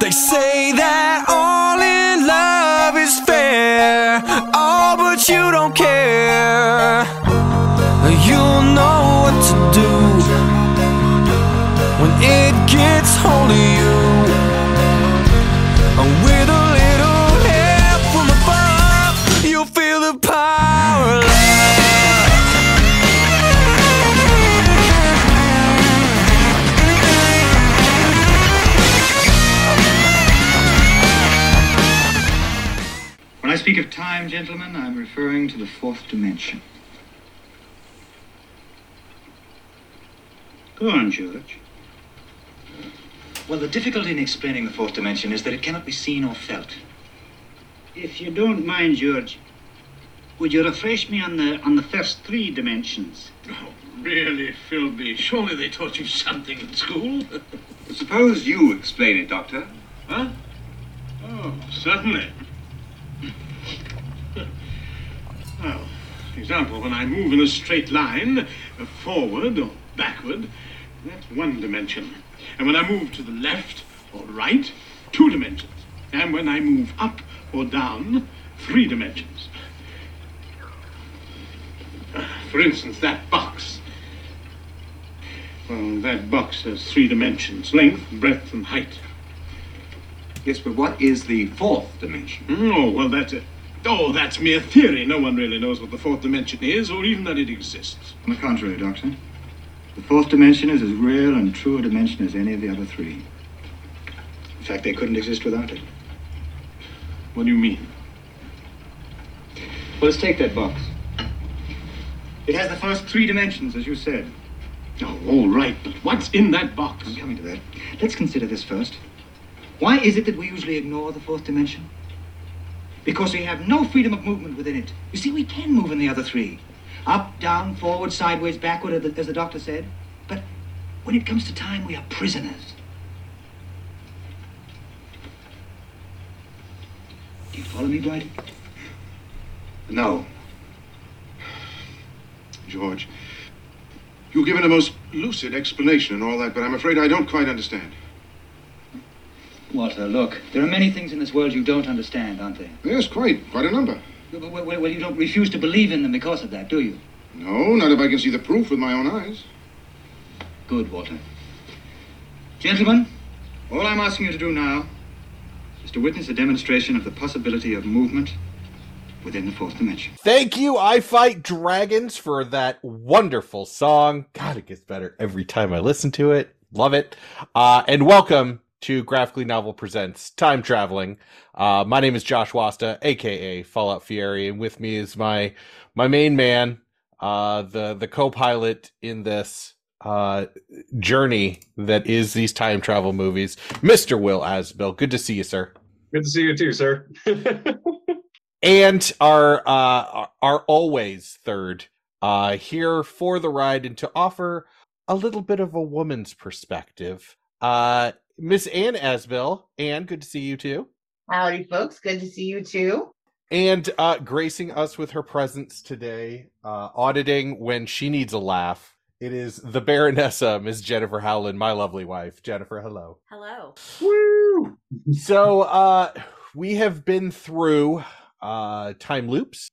They say that all in love is fair. Oh, but you don't care. You'll know what to do when it gets hold of you. Speak of time, gentlemen, I'm referring to the fourth dimension. Go on, George. Well, the difficulty in explaining the fourth dimension is that it cannot be seen or felt. If you don't mind, George, would you refresh me on the on the first three dimensions? Oh, really, Filby? Surely they taught you something in school? Suppose you explain it, Doctor. huh? Oh, certainly. Well, for example, when I move in a straight line, forward or backward, that's one dimension. And when I move to the left or right, two dimensions. And when I move up or down, three dimensions. For instance, that box. Well, that box has three dimensions length, breadth, and height. Yes, but what is the fourth dimension? Hmm, oh, well, that's it. Oh, that's mere theory. No one really knows what the fourth dimension is, or even that it exists. On the contrary, Doctor. The fourth dimension is as real and true a dimension as any of the other three. In fact, they couldn't exist without it. What do you mean? Well, let's take that box. It has the first three dimensions, as you said. Oh, all right, but what's in that box? I'm coming to that. Let's consider this first. Why is it that we usually ignore the fourth dimension? Because we have no freedom of movement within it. You see, we can move in the other three up, down, forward, sideways, backward, as the, doctor said. But when it comes to time, we are prisoners. Do you follow me, Blighty? No. George, you've given a most lucid explanation and all that, but I'm afraid I don't quite understand. Walter, look, there are many things in this world you don't understand, aren't there? Yes, quite. Quite a number. Well, well, well, you don't refuse to believe in them because of that, do you? No, not if I can see the proof with my own eyes. Good, Walter. Gentlemen, all I'm asking you to do now is to witness a demonstration of the possibility of movement within the fourth dimension. Thank you, I Fight Dragons, for that wonderful song. God, it gets better every time I listen to it. Love it. Uh, and welcome to Graphically Novel Presents Time Traveling. Uh, my name is Josh Wasta, aka Fallout Fieri, and with me is my my main man, uh, the the co-pilot in this uh journey that is these time travel movies, Mr. Will Asbill. Good to see you, sir. Good to see you too, sir. and our uh our always third uh here for the ride and to offer a little bit of a woman's perspective uh miss ann asbill ann good to see you too Howdy, folks. Good to see you too. and uh gracing us with her presence today uh auditing when she needs a laugh it is the baronessa miss jennifer howland my lovely wife jennifer hello Hello. Woo! so uh we have been through uh time loops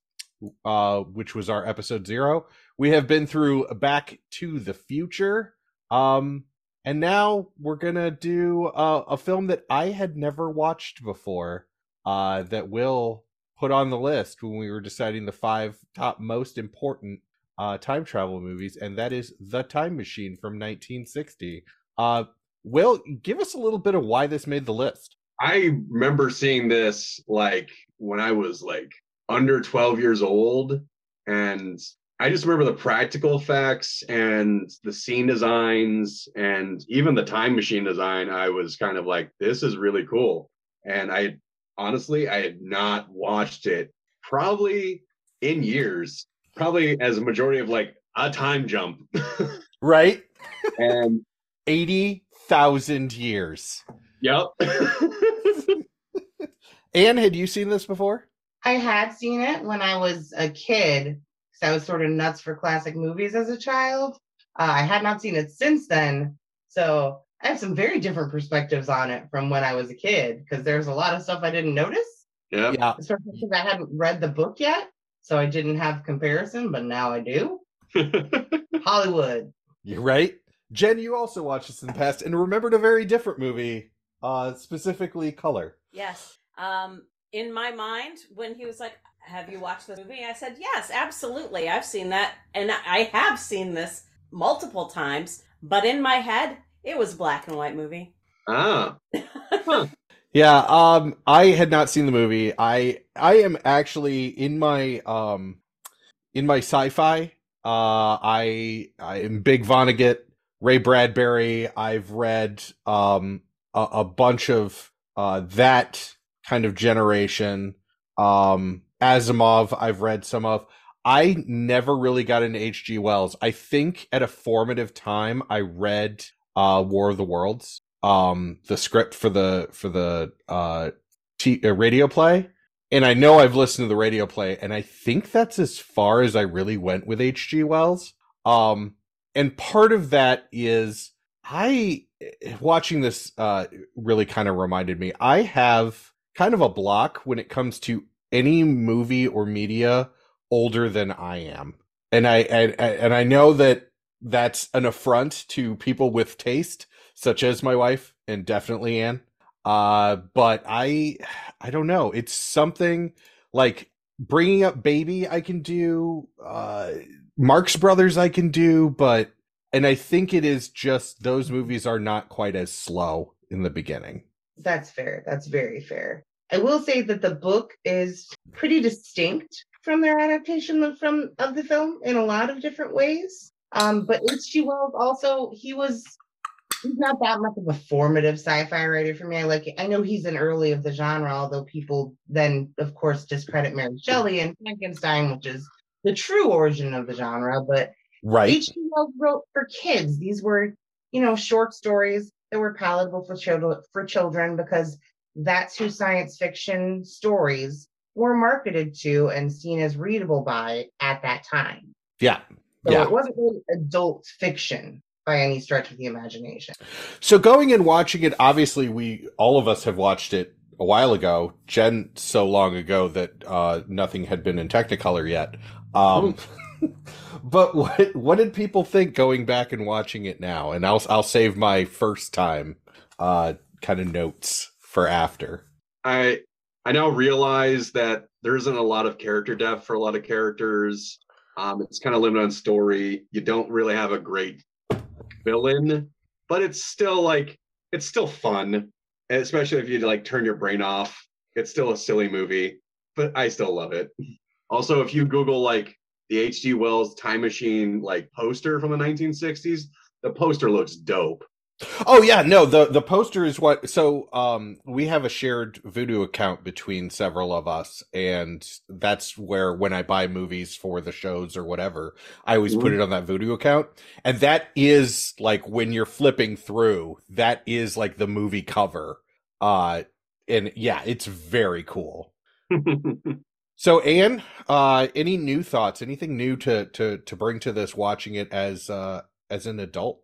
uh which was our episode 0 we have been through back to the future um and now we're gonna do uh, a film that i had never watched before uh that will put on the list when we were deciding the five top most important uh time travel movies and that is the time machine from 1960 uh will give us a little bit of why this made the list I remember seeing this like when I was like under 12 years old. And I just remember the practical effects and the scene designs and even the time machine design. I was kind of like, this is really cool. And I honestly, I had not watched it probably in years, probably as a majority of like a time jump. right and 80,000 years yep. Anne, had you seen this before? I had seen it when I was a kid because I was sort of nuts for classic movies as a child. Uh, I had not seen it since then. So I have some very different perspectives on it from when I was a kid because there's a lot of stuff I didn't notice, Yeah. Yeah. especially because I hadn't read the book yet. So I didn't have comparison, but now I do. Hollywood. You're right. Jen, you also watched this in the past and remembered a very different movie, uh, specifically Color. Yes. Um, in my mind, when he was like, "Have you watched this movie?" I said, "Yes, absolutely. I've seen that, and I have seen this multiple times." But in my head, it was a black and white movie. ah. Yeah, um, I had not seen the movie. I I am actually in my um in my sci-fi. Uh, I I am big Vonnegut, Ray Bradbury. I've read um a, a bunch of uh that kind of generation. Um, Asimov. I've read some of. I never really got into H.G. Wells. I think at a formative time, I read uh War of the Worlds um the script for the for the uh, t- uh radio play and i know i've listened to the radio play and i think that's as far as i really went with hg wells um and part of that is i watching this uh really kind of reminded me i have kind of a block when it comes to any movie or media older than i am and i and, and i know that that's an affront to people with taste such as my wife and definitely Anne. Uh, but I, I don't know. It's something like bringing up baby. I can do. Uh, Marx Brothers. I can do, but and I think it is just those movies are not quite as slow in the beginning. That's fair. That's very fair. I will say that the book is pretty distinct from their adaptation of, from of the film in a lot of different ways. Um, but H.G. Wells also he was he's not that much of a formative sci-fi writer for me. I like I know he's an early of the genre, although people then of course discredit Mary Shelley and Frankenstein, which is the true origin of the genre. But Right. H.G. Wells wrote for kids. These were, you know, short stories that were palatable for children for children because that's who science fiction stories were marketed to and seen as readable by at that time. Yeah. So Yeah. it wasn't really adult fiction by any stretch of the imagination. So going and watching it, obviously we all of us have watched it a while ago. Jen so long ago that uh, nothing had been in Technicolor yet. Um, but what what did people think going back and watching it now? And I'll I'll save my first time uh, kind of notes for after. I I now realize that there isn't a lot of character depth for a lot of characters. Um, it's kind of limited on story. You don't really have a great villain, but it's still like it's still fun, and especially if you like turn your brain off. It's still a silly movie, but I still love it. Also, if you Google like the H.G. Wells Time Machine like poster from the 1960s, the poster looks dope. Oh yeah, no, the the poster is what so um we have a shared Vudu account between several of us and that's where when I buy movies for the shows or whatever, I always put Mhm. it on that Vudu account. And that is like when you're flipping through, that is like the movie cover. Uh and yeah, it's very cool. So Anne, uh any new thoughts, anything new to to to bring to this watching it as uh as an adult?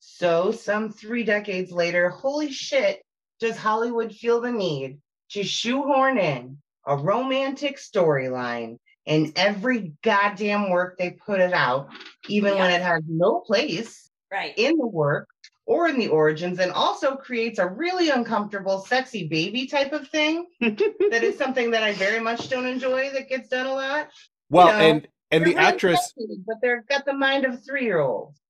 So, some three decades later, holy shit, does Hollywood feel the need to shoehorn in a romantic storyline in every goddamn work they put it out, even when it has no place Right. in the work or in the origins, and also creates a really uncomfortable, sexy baby type of thing that is something that I very much don't enjoy that gets done a lot. Well, know, and and the really actress sexy, but they've got the mind of three year olds.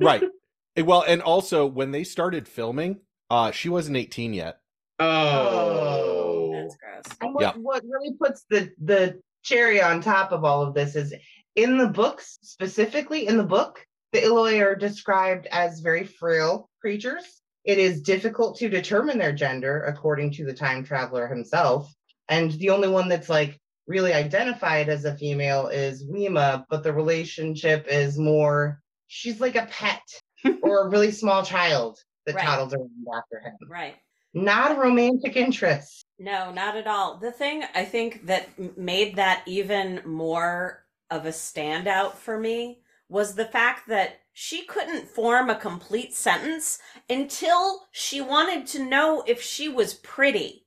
right well and also when they started filming uh she wasn't 18 yet oh, That's gross. And what, Yeah. what really puts the the cherry on top of all of this is in the books, specifically in the book, the Eloi are described as very frail creatures. It is difficult to determine their gender, according to the time traveler himself. And the only one that's like really identified as a female is Weena, but the relationship is more she's like a pet or a really small child that Right. toddles around after him. Right. Not a romantic interest. No, not at all. The thing I think that made that even more of a standout for me was the fact that she couldn't form a complete sentence until she wanted to know if she was pretty.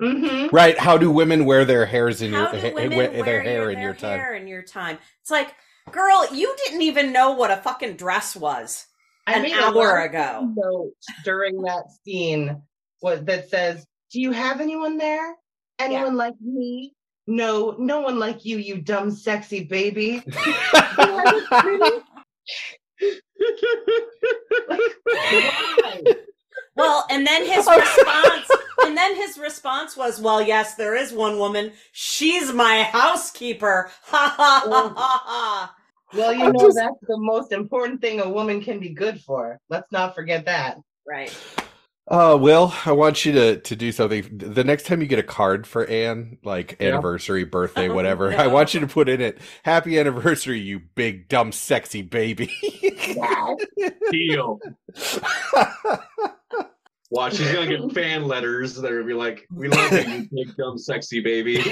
Mm-hmm. Right? How do women wear their hairs in How your ha- wear wear their hair in their your time? hair in your time? It's like, girl, you didn't even know what a fucking dress was I an made hour last ago. Note during that scene what that says, "Do you have anyone there? Anyone like me? No, no one like you, you dumb, sexy baby." Well, and then his response, and then his response was, "Well, yes, there is one woman. She's my housekeeper." Ha ha ha ha ha. Well, you I'm know just- that's the most important thing a woman can be good for. Let's not forget that. Right. Uh, Will, I want you to to do something. The next time you get a card for Anne, like Yeah. anniversary, birthday, Oh, whatever, no. I want you to put in it "Happy anniversary, you big dumb sexy baby." Deal. Watch, she's gonna get fan letters that are be like, "We love you, you big dumb sexy baby."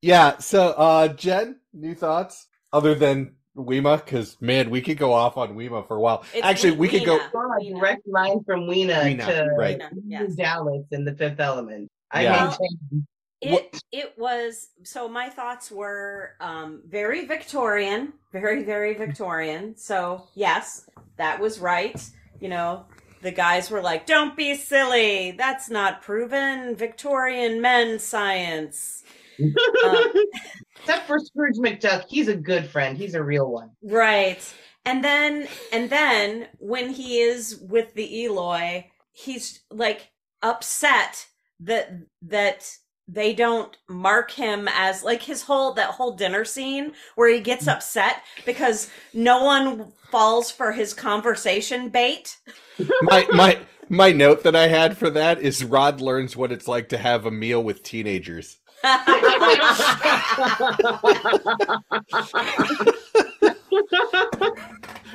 yeah. So, uh, Jen, new thoughts other than Weema? Because man, we could go off on Weema for a while. It's Actually, We- we could go. Weena. Saw a direct line from Weena, Weena, to right. Weena, yes. Dallas in the Fifth Element. I Yeah. maintain. It it was so my thoughts were um very Victorian, very very Victorian. So, yes, that was right. You know, the guys were like, "Don't be silly. That's not proven Victorian men science." Uh, Except for Scrooge McDuck, he's a good friend. He's a real one. Right. And then and then when he is with the Eloi, he's like upset that that they don't mark him as like his whole that whole dinner scene where he gets upset because no one falls for his conversation bait. my my my note that I had for that is Rod learns what it's like to have a meal with teenagers.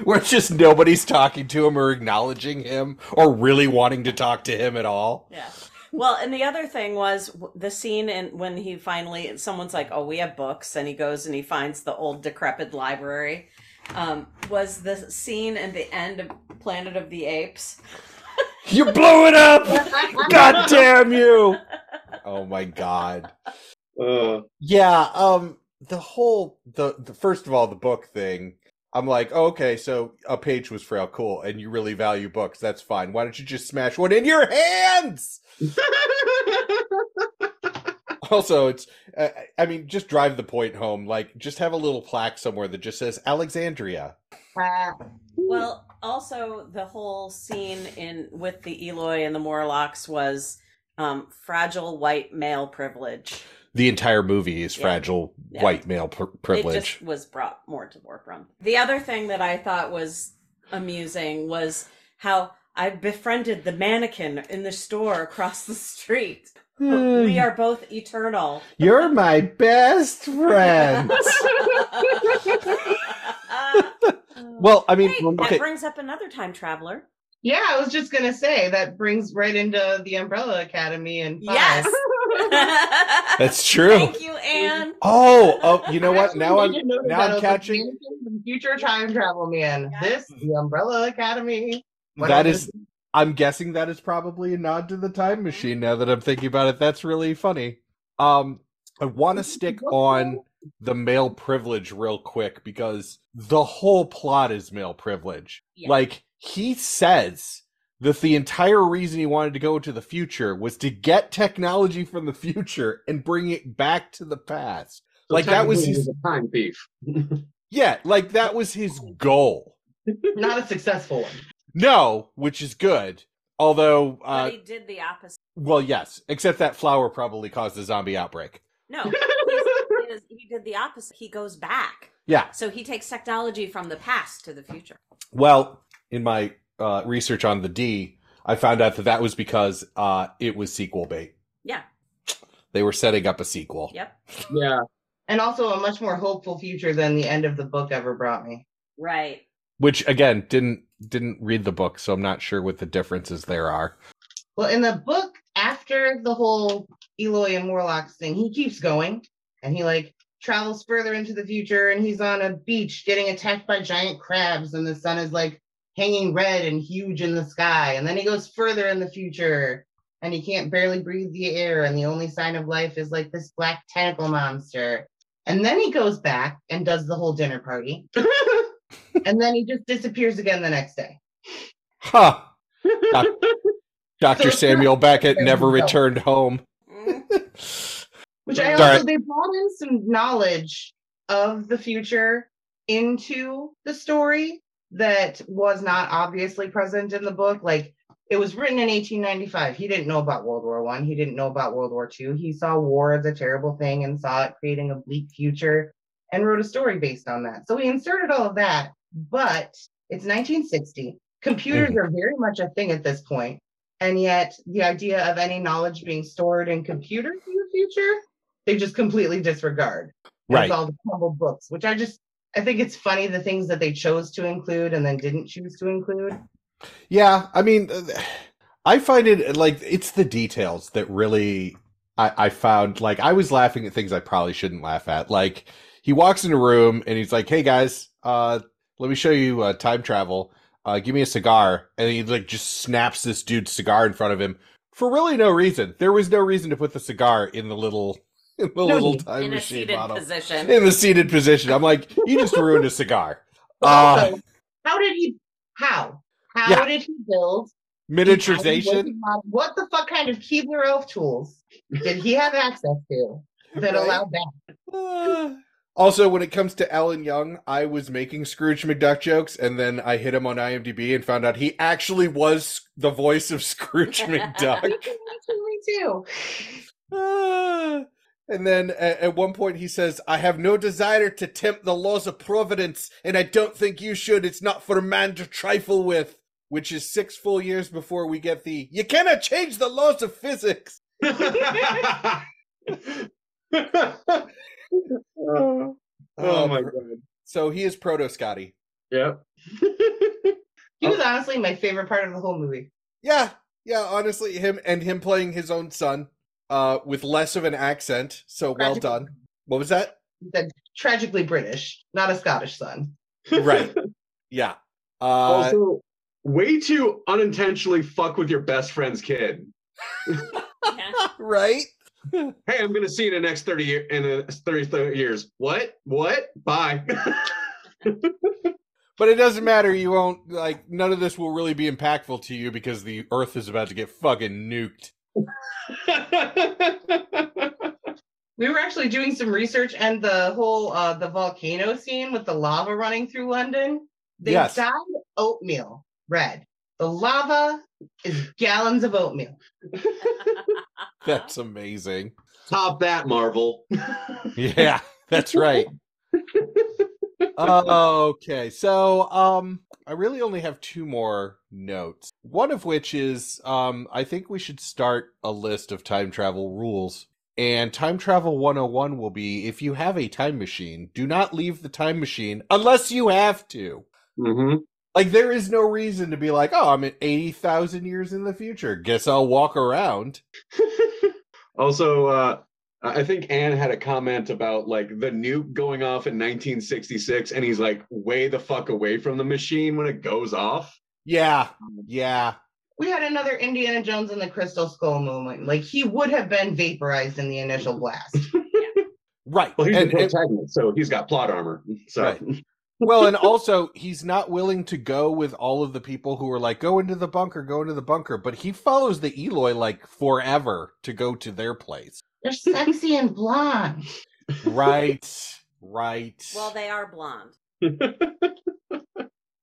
Where it's just nobody's talking to him or acknowledging him or really wanting to talk to him at all. Yeah. Well, and the other thing was the scene in when he finally someone's like, "Oh, we have books," and he goes and he finds the old decrepit library. Um, was the scene in the end of Planet of the Apes? You blew it up! God damn you! Oh my god. Uh, Yeah, um the whole the, the first of all the book thing I'm like, oh, okay, so a page was frail, cool, and you really value books. That's fine. Why don't you just smash one in your hands? also, it's, uh, I mean, just drive the point home. Like, just have a little plaque somewhere that just says Alexandria. Uh, Well, also the whole scene in with the Eloi and the Morlocks was um, fragile white male privilege. The entire movie is Yeah. fragile Yeah. white male pr- It privilege. just was brought more to the forefront. The other thing that I thought was amusing was how I befriended the mannequin in the store across the street. Hmm. we are both eternal. You're my best friend. well, I mean, Hey, okay. that brings up another time traveler. yeah, I was just gonna say that brings right into the Umbrella Academy and Yes. That's true. Thank you, Anne. Oh, oh, you know what? Now I'm now I'm catching. Future time travel man. This the Umbrella Academy. What That else is, I'm guessing that is probably a nod to the time machine. Now that I'm thinking about it, that's really funny. Um, I want to stick on the male privilege real quick because the whole plot is male privilege. Yeah. Like he says that the entire reason he wanted to go to the future was to get technology from the future and bring it back to the past. so like that was his he's time thief. yeah, like that was his goal. Not a successful one. No, which is good. Although, uh, but he did the opposite. well, yes, except that flower probably caused a zombie outbreak. No, he is- he did the opposite. He goes back. Yeah. So he takes technology from the past to the future. Well, in my uh, research on the D, I found out that that was because uh, it was sequel bait. Yeah. They were setting up a sequel. Yep. Yeah. And also a much more hopeful future than the end of the book ever brought me. Right. Which again didn't didn't read the book, so I'm not sure what the differences there are. Well, in the book, after the whole Eloi and Morlocks thing, he keeps going and he like travels further into the future and he's on a beach getting attacked by giant crabs and the sun is like hanging red and huge in the sky and then he goes further in the future and he can't barely breathe the air and the only sign of life is like this black tentacle monster and then he goes back and does the whole dinner party and then he just disappears again the next day Huh. Dr. So Samuel Beckett never returned home. Which I also they brought in some knowledge of the future into the story that was not obviously present in the book. Like it was written in 1895. He didn't know about World War One. He didn't know about World War Two. He saw war as a terrible thing and saw it creating a bleak future and wrote a story based on that. So he inserted all of that, but it's 1960. Computers mm-hmm. are very much a thing at this point, And yet the idea of any knowledge being stored in computers in the future, they just completely disregard. Right. All the crumbled books, which I just I think it's funny the things that they chose to include and then didn't choose to include. Yeah, I mean, uh, I find it like it's the details that really I, I found. Like, I was laughing at things I probably shouldn't laugh at. Like, he walks in a room and he's like, "Hey guys, uh, let me show you uh, time travel. Uh, give me a cigar." And he like just snaps this dude's cigar in front of him for really no reason. There was no reason to put the cigar in the little in the No little time In a machine seated bottle. position. In the seated position. I'm like, you just ruined a cigar. Uh, also, how did he how? How Yeah. did he build miniaturization. What the fuck kind of Keebler elf tools did he have access to that Right. allowed that? Uh, Also, when it comes to Alan Young, I was making Scrooge McDuck jokes, and then I hit him on IMDb and found out he actually was the voice of Scrooge McDuck. Me too, me too. Ah. And then at, at one point he says, I have no desire to tempt the laws of providence, and I don't think you should. It's not for a man to trifle with. Which is six full years before we get the you cannot change the laws of physics. oh, Uh, my god. So he is Proto Scotty. Yep. He was honestly my favorite part of the whole movie. Yeah, yeah, honestly, him and him playing his own son, uh, with less of an accent. So well Tragically- done. What was that? That tragically British, not a Scottish son. Right. Yeah. Uh, also, way to unintentionally fuck with your best friend's kid. right. Hey, I'm gonna see you in the next thirty year in the 30, 30 years. What? What? Bye. But it doesn't matter. You won't like. None of this will really be impactful to you because the Earth is about to get fucking nuked. We were actually doing some research and the whole uh the volcano scene with the lava running through London. They Yes. dyed oatmeal red. The lava is gallons of oatmeal. That's amazing. Top that, Marvel. Yeah, that's right. Okay, so um, I really only have two more notes. One of which is um, I think we should start a list of time travel rules. And time travel 101 will be if you have a time machine, do not leave the time machine unless you have to. Mm-hmm. Like there is no reason to be like, oh, I'm at 80,000 years in the future. Guess I'll walk around. Also, uh, I think Anne had a comment about like the nuke going off in 1966, and he's like way the fuck away from the machine when it goes off. Yeah. Um, yeah. We had another Indiana Jones and the Crystal Skull moment. Like he would have been vaporized in the initial blast. Right. Well, he's And- the and- protagonist, so he's got plot armor. So Right. well, and also he's not willing to go with all of the people who are like, go into the bunker, go into the bunker. But he follows the Eloi like forever to go to their place. They're sexy and blonde. Right. Right. Well, they are blonde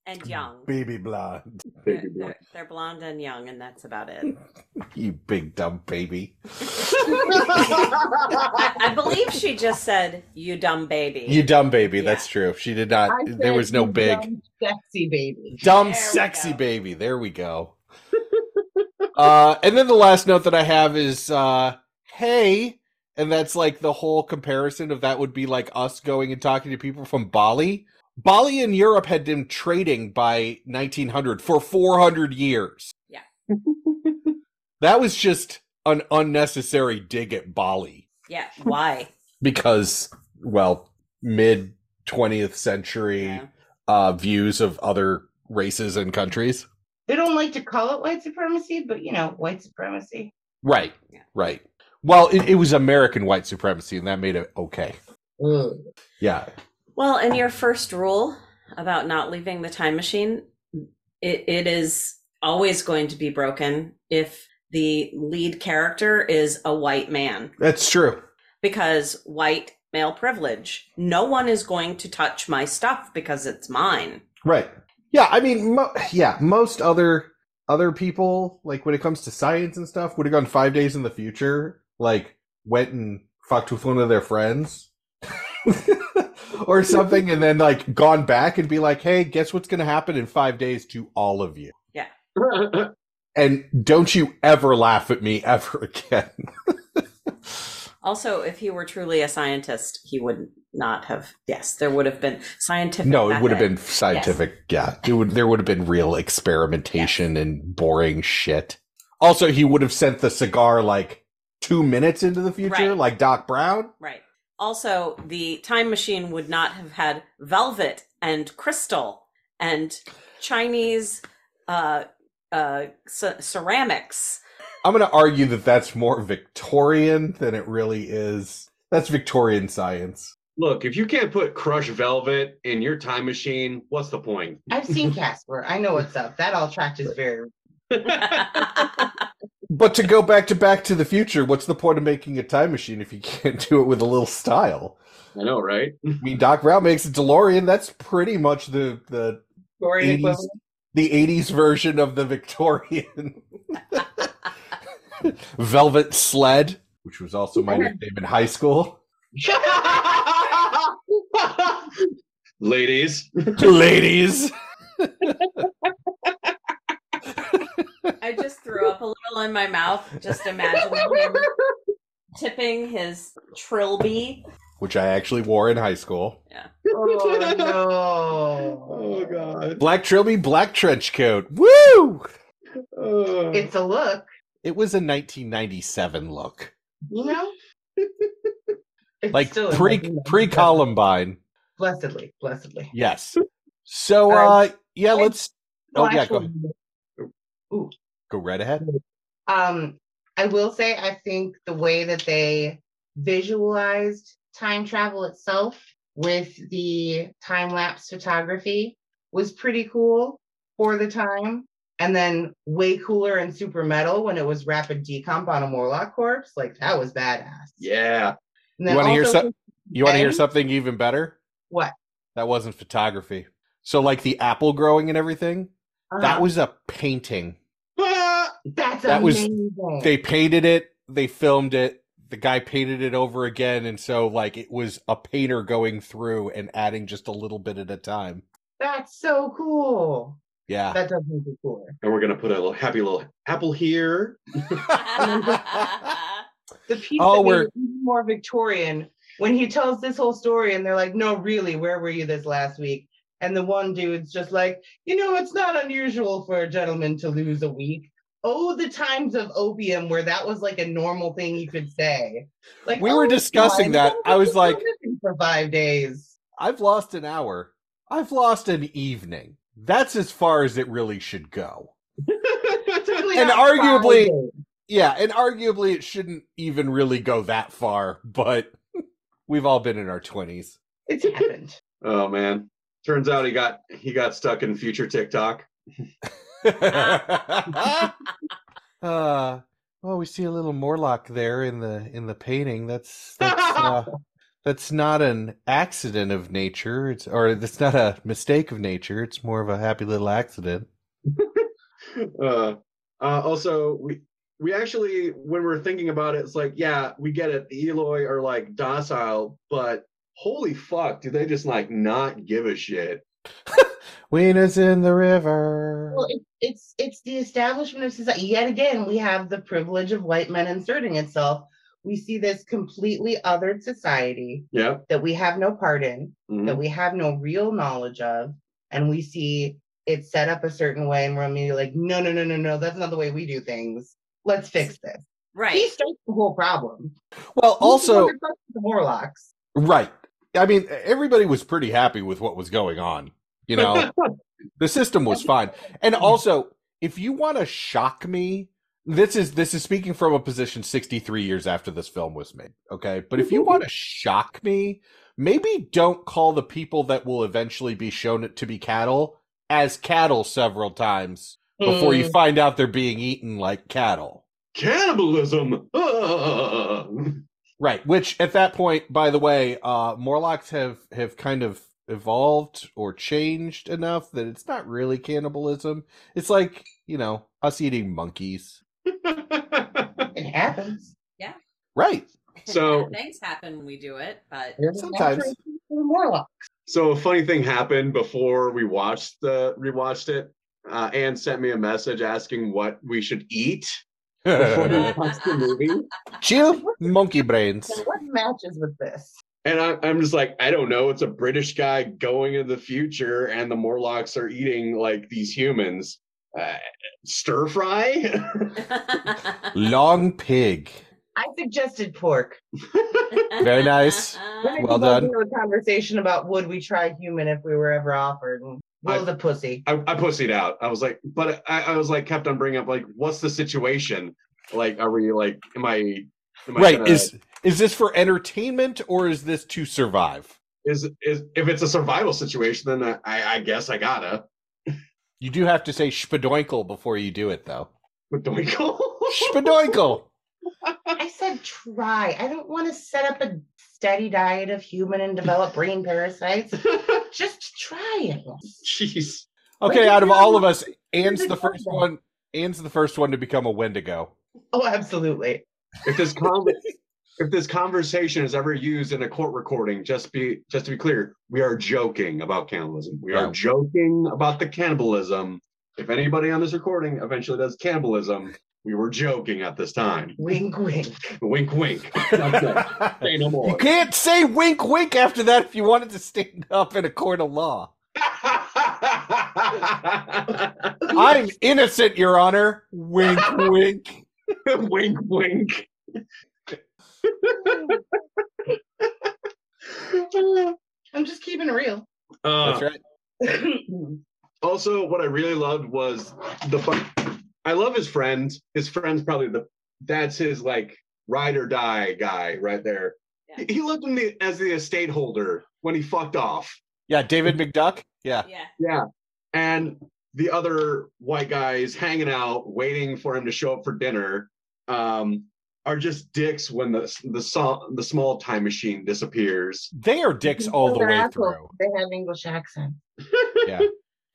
and young. Baby blonde. They're, they're, they're blonde and young, and that's about it. You big dumb baby. I, I believe she just said, "You dumb baby." You dumb baby. That's true. She did not. I There said, was no "You big. dumb, sexy baby. dumb There we sexy go. baby there we go uh and then the last note that i have is uh hey and that's like the whole comparison of that would be like us going and talking to people from bali bali and europe had been trading by 1900 for 400 years Yeah. that was just an unnecessary dig at bali Yeah. Why? because well mid 20th century Yeah. uh views of other races and countries. They don't like to call it white supremacy, but you know, white supremacy. Right. Yeah. Right. Well, it, it was American white supremacy and that made it okay. Ugh. Yeah. Well, and your first rule about not leaving the time machine, it, it is always going to be broken if the lead character is a white man That's true. because white male privilege. No one is going to touch my stuff because it's mine. Right. Yeah, I mean, mo- yeah, most other other people, like when it comes to science and stuff, would have gone five days in the future, like went and fucked with one of their friends or something, and then like gone back and be like, "Hey, guess what's going to happen in five days to all of you?" Yeah. And don't you ever laugh at me ever again. Also, if he were truly a scientist, he would not have. Yes, there would have been scientific. no, it would have been scientific. Yeah, it would. There would have been real experimentation and boring shit. Also, he would have sent the cigar like two minutes into the future, Right. like Doc Brown. Right. Also, the time machine would not have had velvet and crystal and Chinese uh, uh, c- ceramics. I'm going to argue that that's more Victorian than it really is. That's Victorian science. Look, if you can't put crushed velvet in your time machine, what's the point? I've seen Casper. I know what's up. That all tract is very But to go back to Back to the Future, what's the point of making a time machine if you can't do it with a little style? I know, right? I mean, Doc Brown makes a DeLorean. That's pretty much the the Victorian 80s, the 80s version of the Victorian Velvet Sled, which was also my nickname in high school. Ladies. Ladies. I just threw up a little in my mouth, just imagining him tipping his trilby. Which I actually wore in high school. Yeah. Oh no. Oh god. Black trilby, black trench coat. Woo! Oh. It's a look, It was a 1997 look. you know? Like still pre pre Columbine. Blessedly, blessedly. Yes. So Uh, uh yeah, let's Well, Oh yeah, go actually, ahead. Go right ahead. Um, I will say I think the way that they visualized time travel itself with the time lapse photography was pretty cool for the time. And then way cooler and super metal when it was rapid decomp on a Morlock corpse. Like that was badass. Yeah. And You then want to hear also- some, you want to hear something even better? What? That wasn't photography. So like the apple growing and everything, that Uh-huh. was a painting. That's that was- amazing. They painted it, they filmed it, the guy painted it over again and so like it was a painter going through and adding just a little bit at a time. That's so cool. Yeah. That does make it cooler. And we're gonna put a little happy little apple here. the piece Oh, that we're- more Victorian when he tells this whole story and they're like, no, really, where were you this last week? And the one dude's just like, you know, it's not unusual for a gentleman to lose a week. Oh, the times of opium where that was like a normal thing you could say. Like We were "Oh, discussing fine, that. I was like- for five days. I've lost an hour. I've lost an evening. That's as far as it really should go. Typically And arguably- days. Yeah, and arguably it shouldn't even really go that far, but we've all been in our 20s. it's happened. Oh man. Turns out he got he got stuck in future TikTok. uh, oh, we see a little Morlock there in the in the painting. That's that's uh, that's not an accident of nature. It's or that's not a mistake of nature. It's more of a happy little accident. Uh, uh, also, we we actually, when we're thinking about it, it's like, yeah, we get it. Eloi are like docile, but holy fuck, do they just like not give a shit? Weena's in the river. Well, it, it's it's the establishment of society. Yet again, we have the privilege of white men inserting itself. We see this completely othered society Yep. that we have no part in, Mhm. that we have no real knowledge of, and we see it set up a certain way, and we're immediately like, no, no, no, no, no, that's not the way we do things. Let's fix this. Right. He right. starts the whole problem. Well, He's also one that fucks with the Morlocks. right. I mean, everybody was pretty happy with what was going on. You know, the system was fine. And also, if you want to shock me, this is this is speaking from a position 63 years after this film was made. Okay, but if you want to shock me, maybe don't call the people that will eventually be shown to be cattle as cattle several times before you Mm. find out they're being eaten like cattle. Cannibalism. Right, which at that point, by the way, uh Morlocks have have kind of evolved or changed enough that it's not really cannibalism. It's like, you know, us eating monkeys. It happens. Yeah. Right. So- things happen when we do it, but Sometimes. Morlocks. So a funny thing happened before we watched the rewatched it. Uh, Anne sent me a message asking what we should eat before we watched the movie, Chill monkey brains. So what matches with this? and I, I'm just like, I don't know. It's a British guy going into the future, and the Morlocks are eating like these humans. Uh, stir fry. Long pig. I suggested pork. Very nice. Well evolved done. a conversation about would we try human if we were ever offered, and Will I- the pussy. I, I pussied out. I was like, but I, I was like, kept on bringing up like, what's the situation? Like, are we like, am I? Am I Right. gonna- Is is this for entertainment or is this to survive? is is if it's a survival situation, then I, I, I guess I gotta. You do have to say spadoinkle before you do it though. But Doinkle. Spadoinkle. I said try. I don't want to set up a steady diet of human and develop brain parasites. Just try it. Jeez. Okay, out of all of us, Anne's the first one. Anne's the first one to become a Wendigo. Oh, absolutely. If this con- if this conversation is ever used in a court recording, just be just to be clear, we are joking about cannibalism. We Yeah. are joking about the cannibalism. If anybody on this recording eventually does cannibalism, we were joking at this time. Wink, wink. Wink, wink. That's. Say no You can't say wink wink after that if you wanted to stand up in a court of law. I'm innocent, Your Honor. Wink wink. wink, wink. I'm just keeping it real. Uh, That's right. also what i really loved was the fu- i love his friend his friend's probably the that's his like ride or die guy right there Yeah. he looked at me as the estate holder when he fucked off Yeah, David McDuck. Yeah. yeah. yeah and the other white guys hanging out waiting for him to show up for dinner um are just dicks when the the, so, the small time machine disappears They are dicks all the way assholes. through. They have English accent. Yeah.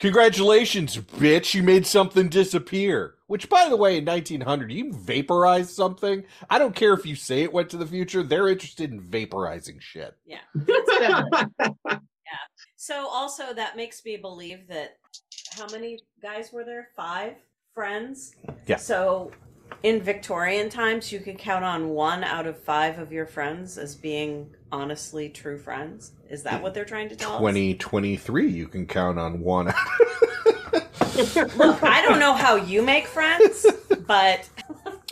Congratulations, bitch. You made something disappear. Which, by the way, in 1900, you vaporize something. I don't care if you say it went to the future. They're interested in vaporizing shit. Yeah. Seven. So also that makes me believe that how many guys were there? Five friends. Yeah. So in Victorian times, you could count on one out of five of your friends as being honestly true friends. Is that what they're trying to tell us? 2023, you can count on one. Look, I don't know how you make friends, but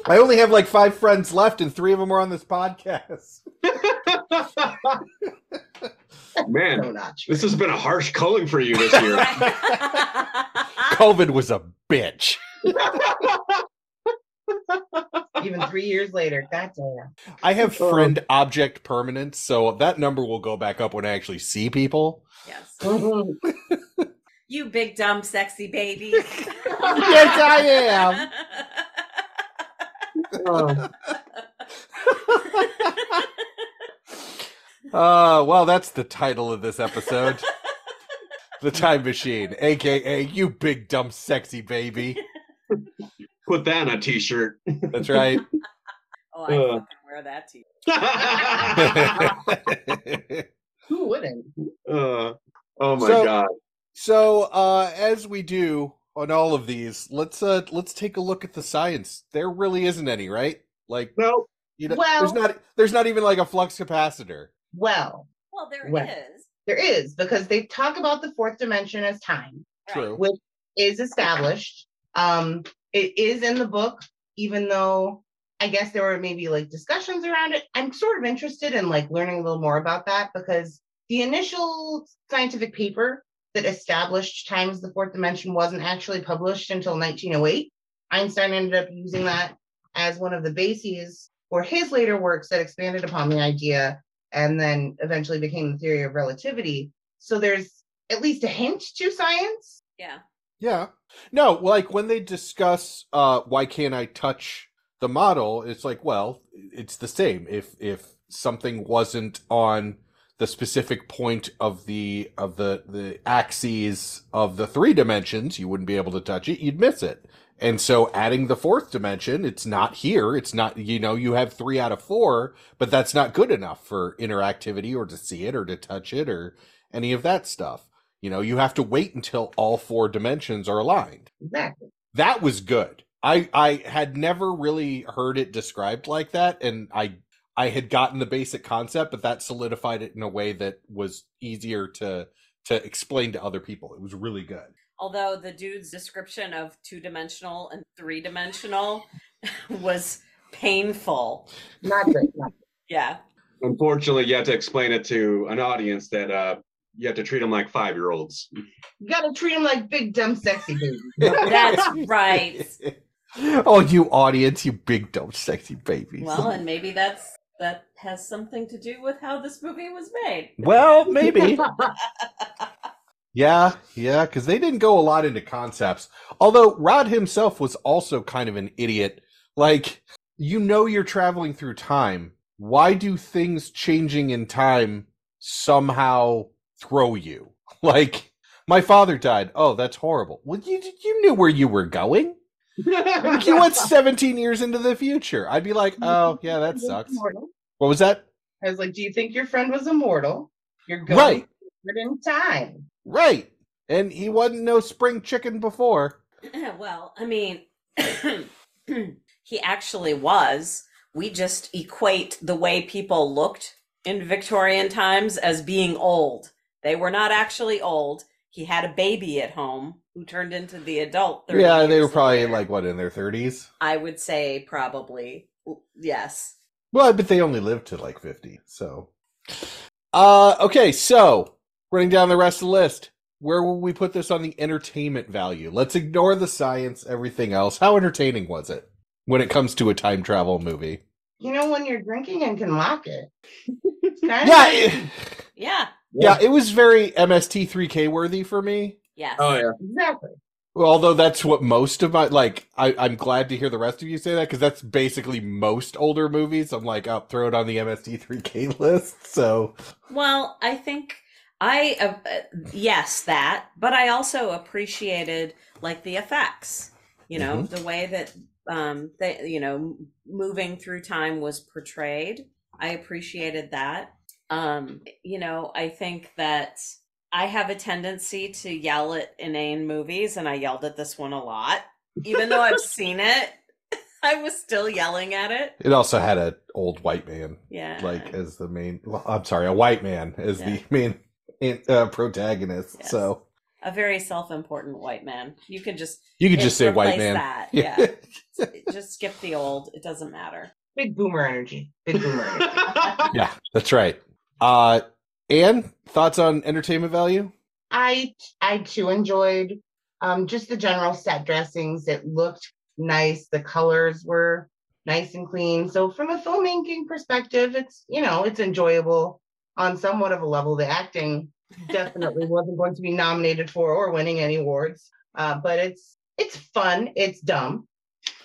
I only have like five friends left, and three of them are on this podcast. So man not this has been a harsh culling for you this year COVID was a bitch. Even three years later. Goddamn. I have friend object permanence, so that number will go back up when I actually see people. yes, you big dumb sexy baby. yes, I am. Oh, Uh, well, that's the title of this episode. the Time Machine, aka You Big Dumb Sexy Baby. Put that on a t-shirt That's right. Oh, I Uh. fucking wear that to you. who wouldn't? Uh, oh my So- god. so, uh, as we do on all of these, let's uh let's take a look at the science. There really isn't any, right? Like No, you know, Well- there's not there's not even like a flux capacitor. Well, Well, there is. Well. there is because they talk about the fourth dimension as time. True. which is established. Um, it is in the book, even though I guess there were maybe like discussions around it. I'm sort of interested in like learning a little more about that because the initial scientific paper that established time as the fourth dimension wasn't actually published until 1908. Einstein ended up using that as one of the bases for his later works that expanded upon the idea and then eventually became the theory of relativity. So there's at least a hint to science. Yeah. Yeah. No, like when they discuss uh why can't I touch the model, it's like, well, it's the same. If if something wasn't on the specific point of the of the the axes of the three dimensions, you wouldn't be able to touch it, you'd miss it. And so adding the fourth dimension, it's not here. It's not, you know, you have three out of four, but that's not good enough for interactivity or to see it or to touch it or any of that stuff. You know, you have to wait until all four dimensions are aligned. Exactly. That was good. I I had never really heard it described like that, and I I had gotten the basic concept, but that solidified it in a way that was easier to to explain to other people. It was really good. Although the dude's description of two dimensional and three dimensional was painful. Not great. Not Yeah. Unfortunately, you have to explain it to an audience that uh, you have to treat them like five year olds. You gotta treat them like big, dumb, sexy babies. That's right. oh, you audience, you big dumb sexy babies. Well, and maybe that's that has something to do with how this movie was made. Well, maybe. Yeah, yeah, because they didn't go a lot into concepts. Although Rod himself was also kind of an idiot. Like, you know, you're traveling through time. Why do things changing in time somehow throw you? Like, my father died. Oh, that's horrible. Well, you you knew where you were going. Like, you went 17 years into the future. I'd be like, oh, yeah, that sucks. Immortal. What was that? I was like, do you think your friend was immortal? You're going Right. forward in time. Right. And he wasn't no spring chicken before. well, I mean, he actually was. We just equate the way people looked in Victorian times as being old. They were not actually old. He had a baby at home who turned into the adult. Yeah, they were probably later. like what in their 30s. I would say probably yes. Well, but they only lived to like 50. So, uh, okay. So running down the rest of the list, where will we put this on the entertainment value? Let's ignore the science, everything else. How entertaining was it when it comes to a time travel movie? You know, when you're drinking and can lock it. It's kind Yeah, of it, Yeah. yeah, it was very MST3K worthy for me. Yes. Oh yeah. exactly. Well, although that's what most of my like, I, I'm glad to hear the rest of you say that because that's basically most older movies. I'm like, I'll throw it on the MST3K list. So Well, I think I uh, uh, yes that, but I also appreciated like the effects. You know, Mhm. the way that um they you know moving through time was portrayed. I appreciated that. Um, you know, I think that I have a tendency to yell at inane movies, and I yelled at this one a lot, even though I've seen it. I was still yelling at it. it also had an old white man. Yeah, like as the main well, i'm sorry a white man as Yeah. the main uh, protagonist Yes. so a very self-important white man. You can just you could just say white man That. Yeah, just skip the old. It doesn't matter. Big boomer energy. Big boomer energy. yeah that's right uh Anne, thoughts on entertainment value I I too enjoyed um just the general set dressings. It looked nice. The colors were nice and clean. So from a filmmaking perspective, it's you know it's enjoyable on somewhat of a level. The acting definitely wasn't going to be nominated for or winning any awards, uh, but it's it's fun. It's dumb,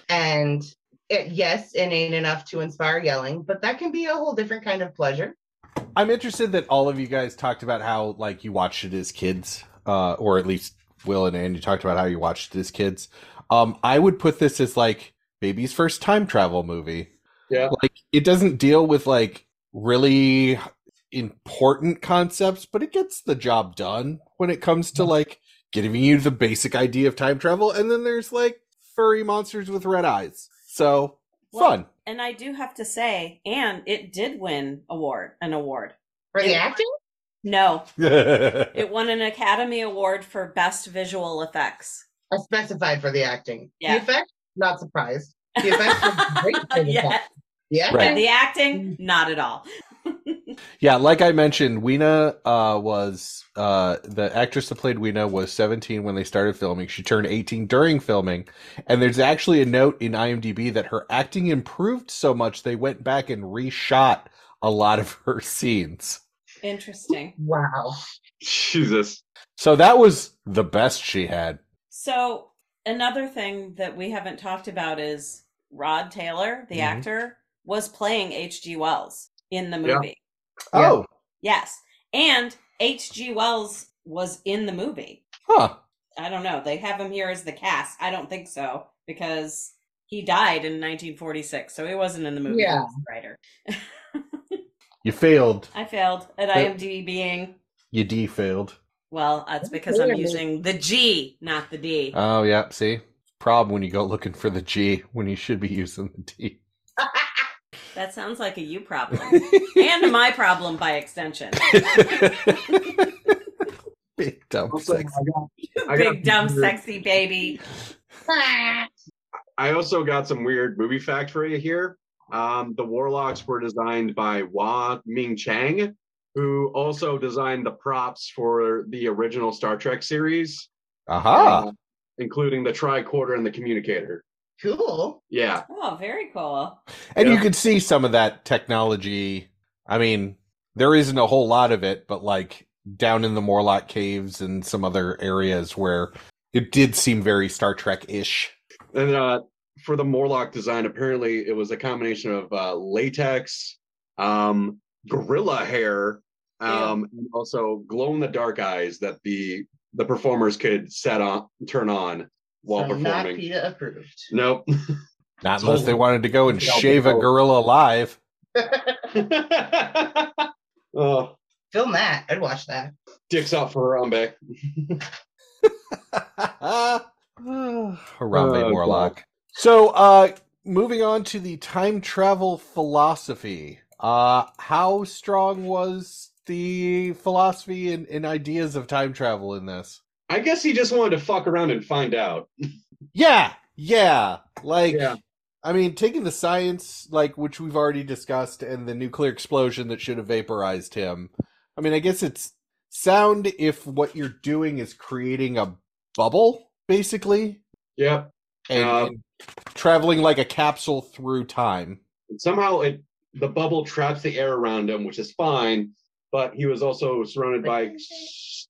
and it, yes, it ain't enough to inspire yelling, but that can be a whole different kind of pleasure. I'm interested that all of you guys talked about how like you watched it as kids uh or at least will and andy talked about how you watched it as kids. Um i would put this as like baby's first time travel movie. Yeah. like it doesn't deal with like really important concepts but it gets the job done when it comes to like giving you the basic idea of time travel and then there's like furry monsters with red eyes. So Well, fun And I do have to say, and it did win award an award For the It- acting, No, it won an Academy Award for Best Visual Effects. I specified for the acting. Yeah. The effects, not surprised. The effects were great for the yeah, effects. Yeah. Right. and the acting, not at all. Yeah, like I mentioned, Weena uh, was uh, the actress that played Weena was 17 when they started filming. She turned 18 during filming, and there's actually a note in IMDb that her acting improved so much they went back and reshot a lot of her scenes. Interesting. Wow. Jesus. So that was the best she had. So another thing that we haven't talked about is Rod Taylor, the Mhm. actor, was playing H.G. Wells in the Yeah. movie. Oh, Yes. And H.G. Wells was in the movie. huh. I don't know. They have him here as the cast. I don't think so because he died in 1946, so he wasn't in the movie. Yeah. the writer. You failed. I failed at But- IMDb being You D failed. well. That's because I'm using the G, not the D. Oh, yeah. See? Problem when you go looking for the G when you should be using the D. That sounds like a you problem and my problem by extension. Big dumb Also, I got, I Big dumb weird- sexy baby. I also got some weird movie fact for you here. Um, the Morlocks were designed by Wah Ming Chang, who also designed the props for the original Star Trek series, Aha. uh, including the tricorder and the communicator. Cool. Yeah, Oh, very cool. And you Yeah. can see some of that technology. I mean, there isn't a whole lot of it, but like down in the Morlock caves and some other areas where it did seem very Star Trek ish. and uh, for the Morlock design, apparently it was a combination of uh, latex, um, gorilla hair, um, and also glow in the dark eyes that the the performers could set on turn on while so not. PETA approved. Nope. Not unless they wanted to go and shave a gorilla alive. oh, Film that. I'd watch that. dicks out for Harambe. Harambe Oh, Morlock. So, uh, moving on to the time travel philosophy. Uh, how strong was the philosophy and, and ideas of time travel in this? I guess he just wanted to fuck around and find out. Yeah, yeah. Like, Yeah. I mean, taking the science, like, which we've already discussed, and the nuclear explosion that should have vaporized him. I mean, I guess it's sound if what you're doing is creating a bubble, basically, Yep. and, Um, and traveling like a capsule through time. Somehow it the bubble traps the air around him, which is fine. But he was also surrounded by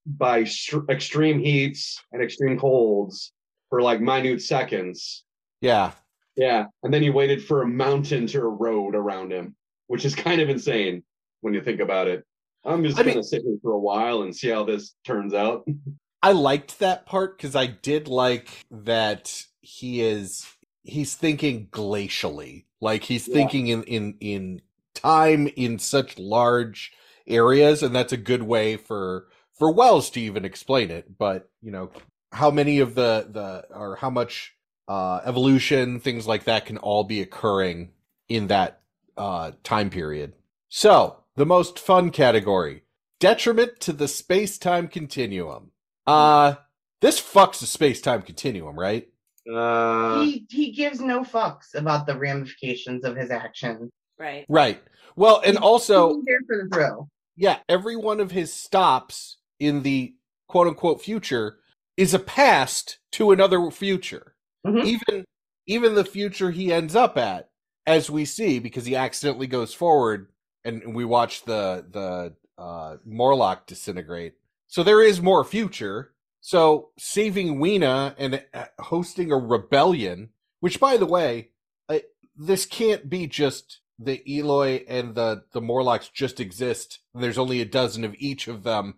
by str- extreme heats and extreme colds for like minute seconds. Yeah. Yeah, and then he waited for a mountain to erode around him, which is kind of insane when you think about it. I'm just gonna sit here for a while and see how this turns out. I liked that part because I did like that he is he's thinking glacially. Like he's Yeah. thinking in in in time in such large areas, and that's a good way for for Wells to even explain it. But you know, how many of the the or how much uh evolution things like that can all be occurring in that uh time period. So the most fun category detriment to the space-time continuum. Uh this fucks the space-time continuum, right? Uh, he he gives no fucks about the ramifications of his action. Right. Right. Well, and also, He's there for the thrill. yeah, every one of his stops in the quote unquote future is a past to another future. Mhm. Even even the future he ends up at, as we see, because he accidentally goes forward and we watch the the uh Morlock disintegrate. So there is more future. So saving Weena and uh, hosting a rebellion, which by the way, I, this can't be just the Eloi and the the Morlocks just exist. There's only a dozen of each of them,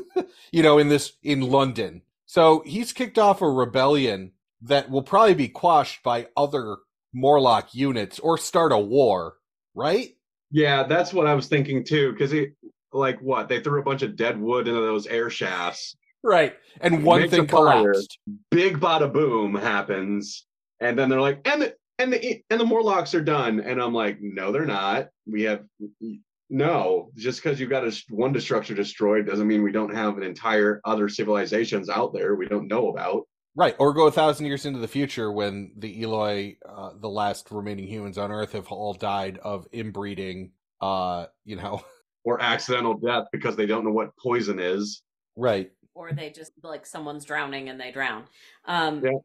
you know, in this in London. So he's kicked off a rebellion that will probably be quashed by other Morlock units or start a war, right? yeah, that's what I was thinking too. Because he, like, what they threw a bunch of dead wood into those air shafts. Right. And one Makes thing fire. collapsed. Big bada boom happens, and then they're like, and the and the and the Morlocks are done. And I'm like, no, they're not. We have no. Just because you've got a, one destructor destroyed doesn't mean we don't have an entire other civilizations out there we don't know about. Right, or go a thousand years into the future when the Eloi, uh, the last remaining humans on Earth, have all died of inbreeding, uh, you know, or accidental death because they don't know what poison is. Right. or they just like someone's drowning and they drown. Um, Yeah.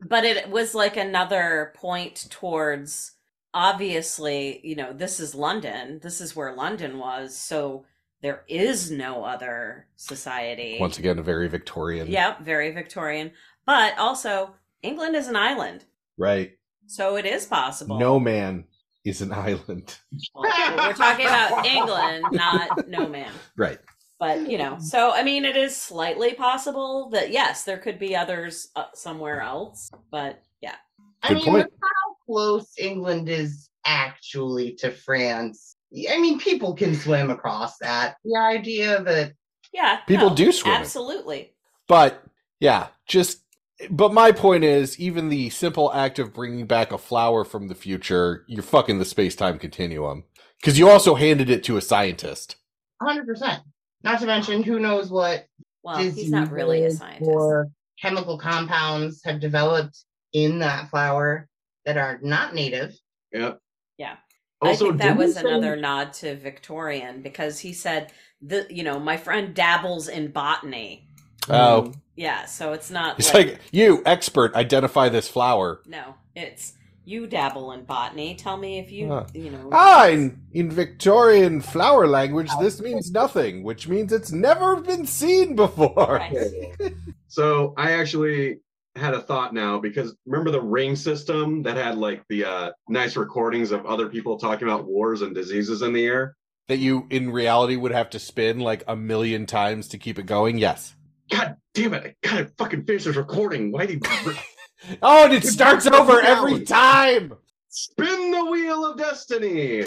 But it was like another point towards obviously, you know, this is London. This is where London was. So there is no other society. Once again, a very Victorian. Yep, very Victorian. But also, England is an island. Right. So it is possible. No man is an island. Well, we're talking about England, not no man. Right. But you know, so I mean, it is slightly possible that yes, there could be others uh, somewhere else. But yeah, I Good mean, point. how close England is actually to France. I mean, people can swim across that. The idea that yeah, People no, do swim. Absolutely. But yeah, just but my point is even the simple act of bringing back a flower from the future, you're fucking the space-time continuum cuz you also handed it to a scientist. 100%. Not to mention, who knows what Well, he's not really a diseases scientist. or chemical compounds have developed in that flower that are not native. Yep. Yeah. Also, I think that was say- another nod to Victorian because he said the you know my friend dabbles in botany. Oh, Yeah, so it's not it's like you expert identify this flower. no, it's you dabble in botany. Tell me if you you know. Ah, in, in Victorian flower language, this means nothing, which means it's never been seen before. Right. So I actually had a thought now because remember the ring system that had like the uh, nice recordings of other people talking about wars and diseases in the air? That you, in reality, would have to spin like a million times to keep it going. Yes. God damn it! I gotta fucking finish this recording. Why do you Oh, and it Good starts over Alan. every time. spin the wheel of destiny?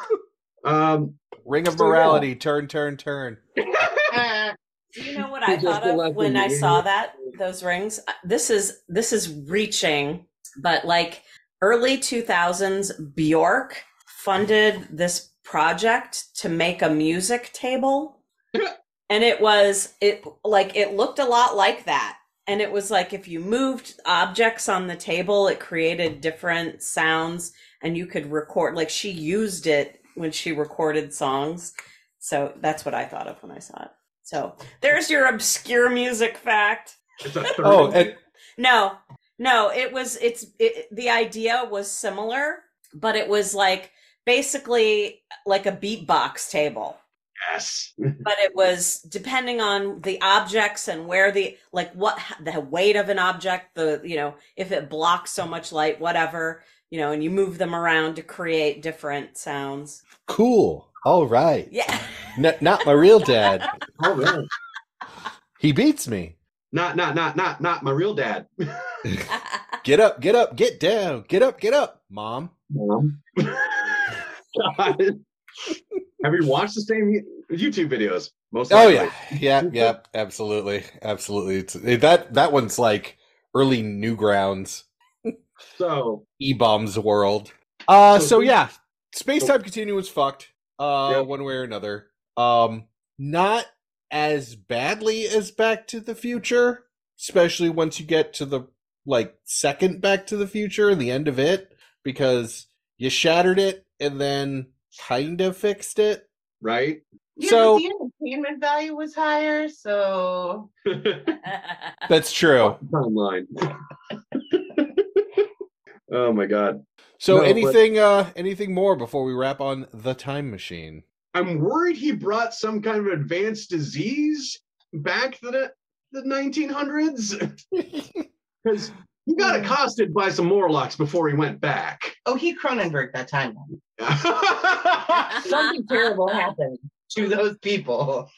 um, Ring of So, yeah. morality. Turn, turn, turn. Uh, you know what I just thought of when I saw that those rings? Uh, This is this is reaching, but like early 2000s Bjork funded this project to make a music table. and it was it like it looked a lot like that. And it was like if you moved objects on the table, it created different sounds and you could record like she used it when she recorded songs. So that's what I thought of when I saw it. So there's your obscure music fact. it's a. Oh, and No, no, it was, it's, it, the idea was similar, but it was like basically like a beatbox table. Yes. But it was depending on the objects and where the, like what the weight of an object, the, you know, if it blocks so much light, whatever, you know, and you move them around to create different sounds. cool. All right. Yeah. N- not my real dad. Oh man. He beats me. Not, not, not, not, not my real dad. Get up, get up, get down, get up, get up, mom. Mom. God. Have you watched the same YouTube videos? Most Oh yeah, yeah, yeah, absolutely, absolutely. It's that that one's like early Newgrounds, So E bombs world. Uh, So so yeah, space time continuum is fucked. Uh, Yeah. one way or another. Um, not as badly as Back to the Future, especially once you get to the like second Back to the Future and the end of it, because you shattered it and then kind of fixed it. right. yeah, So- but the entertainment value was higher, so That's true. Timeline. oh my god. So No, but- anything uh anything more before we wrap on the time machine? I'm worried he brought some kind of advanced disease back to the the 1900s because he got accosted by some Morlocks before he went back. oh, he Cronenberg that time. Something terrible happened to those people.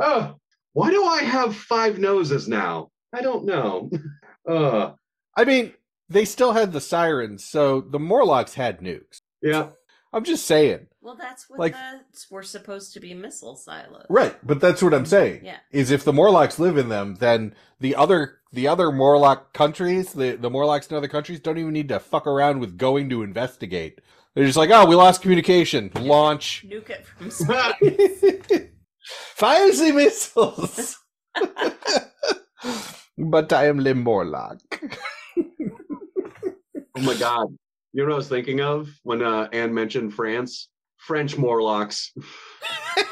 oh, why do I have five noses now? I don't know. Uh, I mean, they still had the sirens, so the Morlocks had nukes. yeah. I'm just saying. Well, that's what Like- the, we're supposed to be missile silos. Right, but that's what I'm saying. Yeah. Is if the Morlocks live in them, then the other the other Morlock countries, the, the Morlocks in other countries don't even need to fuck around with going to investigate. They're just like, oh, we lost communication. Launch. Nuke it from space. Fire the missiles. but I am Lim Morlock. Oh my god. You know what I was thinking of when uh, Anne mentioned France? French Morlocks.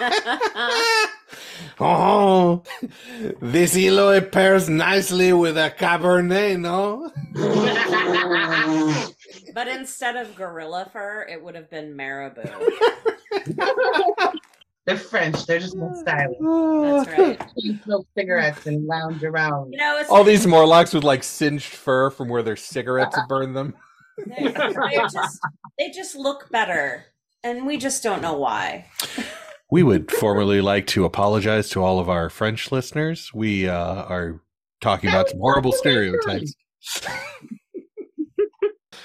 oh, this Eloi pairs nicely with a Cabernet, no? but instead of gorilla fur, it would have been marabou. They're French. They're just more stylish. That's right. They smoke cigarettes and lounge around. You know, All these Morlocks with like singed fur from where their cigarettes have burned them. they just they just look better, and we just don't know why. We would formally like to apologize to all of our French listeners. We uh, are talking about some horrible stereotypes.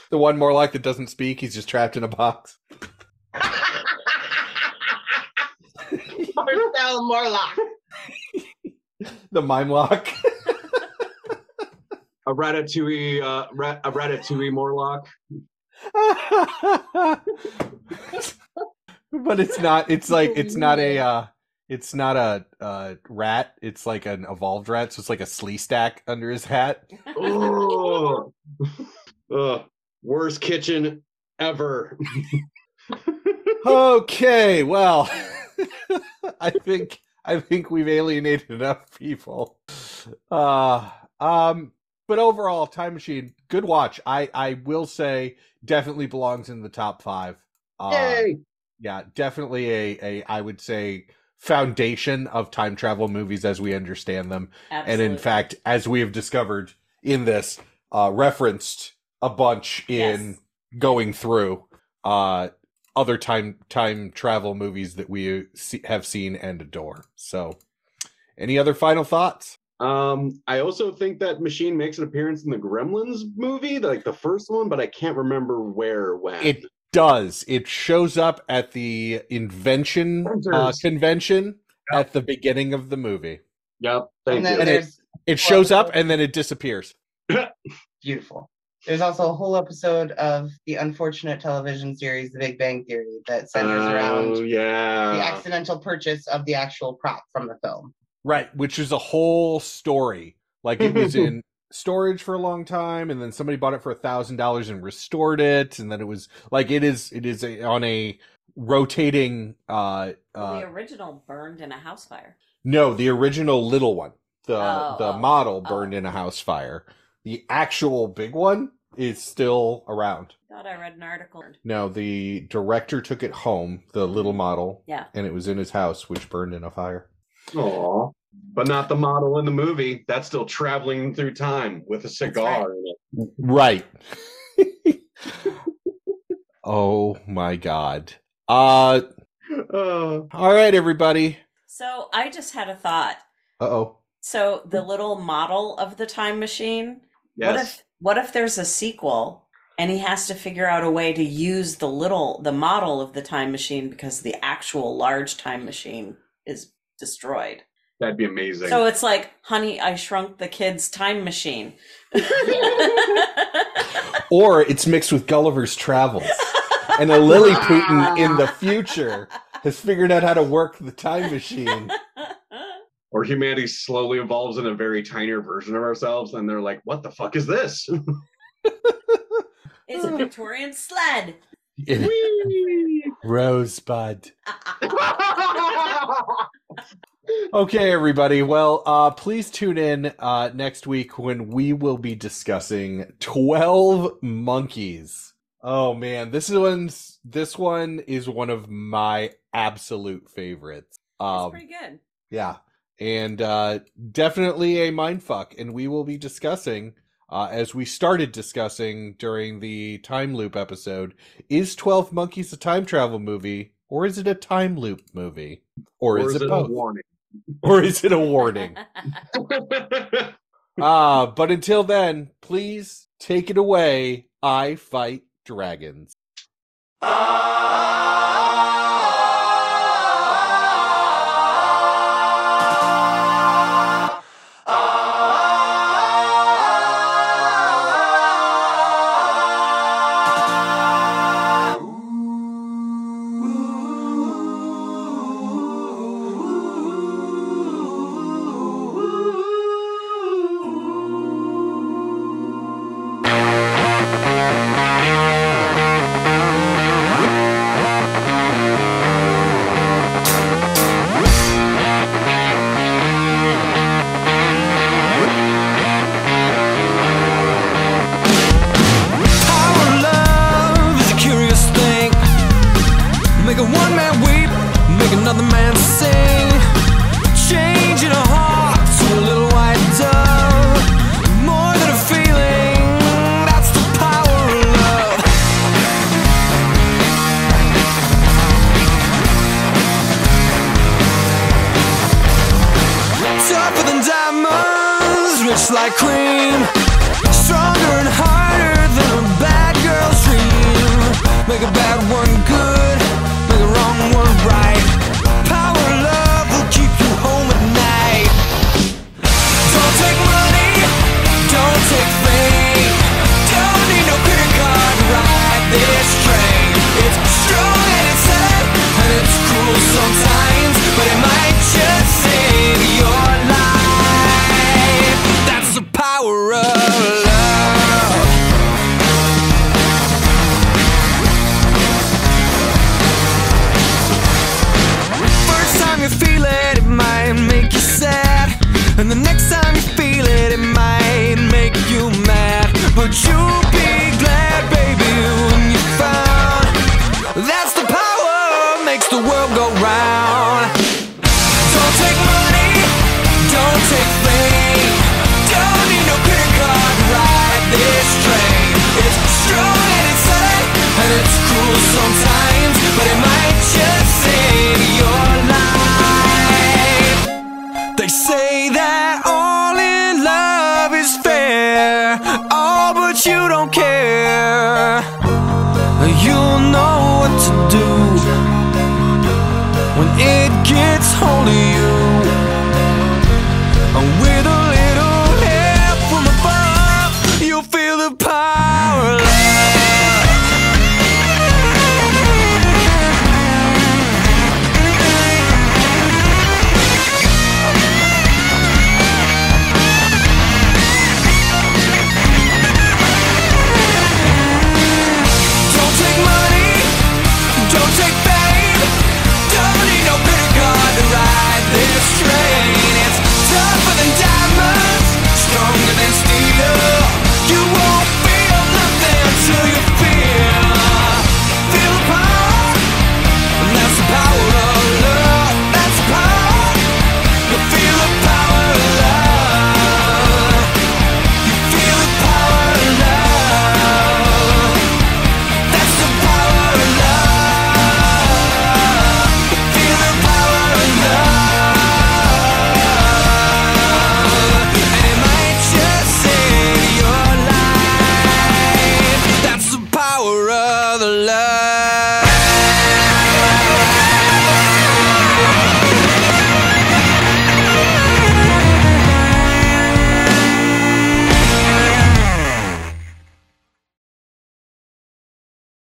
the one Morlock that doesn't speak, he's just trapped in a box. Marcel Morlock. The mime lock. A ratatouille, uh, rat, a ratatouille Morlock. but it's not it's like it's not a uh it's not a uh rat. It's like an evolved rat so it's like a Sleestak under his hat. Oh, Ugh. worst kitchen ever. okay well i think i think we've alienated enough people. Uh um but overall time machine good watch. I i will say definitely belongs in the top five. Uh, Yay! yeah definitely a a i would say foundation of time travel movies as we understand them. And in fact as we have discovered in this uh referenced a bunch in going through uh other time time travel movies that we see, have seen and adore. So any other final thoughts Um, I also think that machine makes an appearance in the Gremlins movie, like the first one, but I can't remember where when. it does it shows up at the invention uh, Inventors. convention at the beginning of the movie yep, thank And then you. And it- it shows up and then it disappears beautiful. There's also a whole episode of the unfortunate television series The Big Bang Theory that centers Oh, around the accidental purchase of the actual prop from the film. Right, which is a whole story. Like it was in storage for a long time, and then somebody bought it for a thousand dollars and restored it, and then it was like it is it is a, on a rotating. uh uh the original burned in a house fire. No, the original little one, the Oh, the oh, model oh. burned in a house fire. The actual big one is still around. Thought I read an article. No, the director took it home, the little model, Yeah. and it was in his house, which burned in a fire. Aw. But not the model in the movie. That's still traveling through time with a cigar in it. Right. oh my god. Uh Uh, all right everybody. So I just had a thought. Uh-oh. So the little model of the time machine. What yes. if what if there's a sequel and he has to figure out a way to use the little the model of the time machine because the actual large time machine is destroyed. That'd be amazing. So it's like, honey, I shrunk the kid's time machine. Or it's mixed with Gulliver's Travels. And a Lilliputian in the future has figured out how to work the time machine. or humanity slowly evolves in a very tinier version of ourselves, and they're like, "What the fuck is this?" it's a Victorian sled. Rosebud. Okay, everybody. Well, uh, please tune in uh, next week when we will be discussing Twelve Monkeys. Oh man, this one's this one is one of my absolute favorites. It's Um, pretty good. yeah, and uh, definitely a mindfuck, and we will be discussing. Uh, as we started discussing during the time loop episode, is 12 Monkeys a time travel movie or is it a time loop movie? Or, is, it a both? warning? or is it a warning? Ah, but until then, please take it away. I fight dragons. They say that all in love is fair, all but you don't care. You'll know what to do when it gets holy.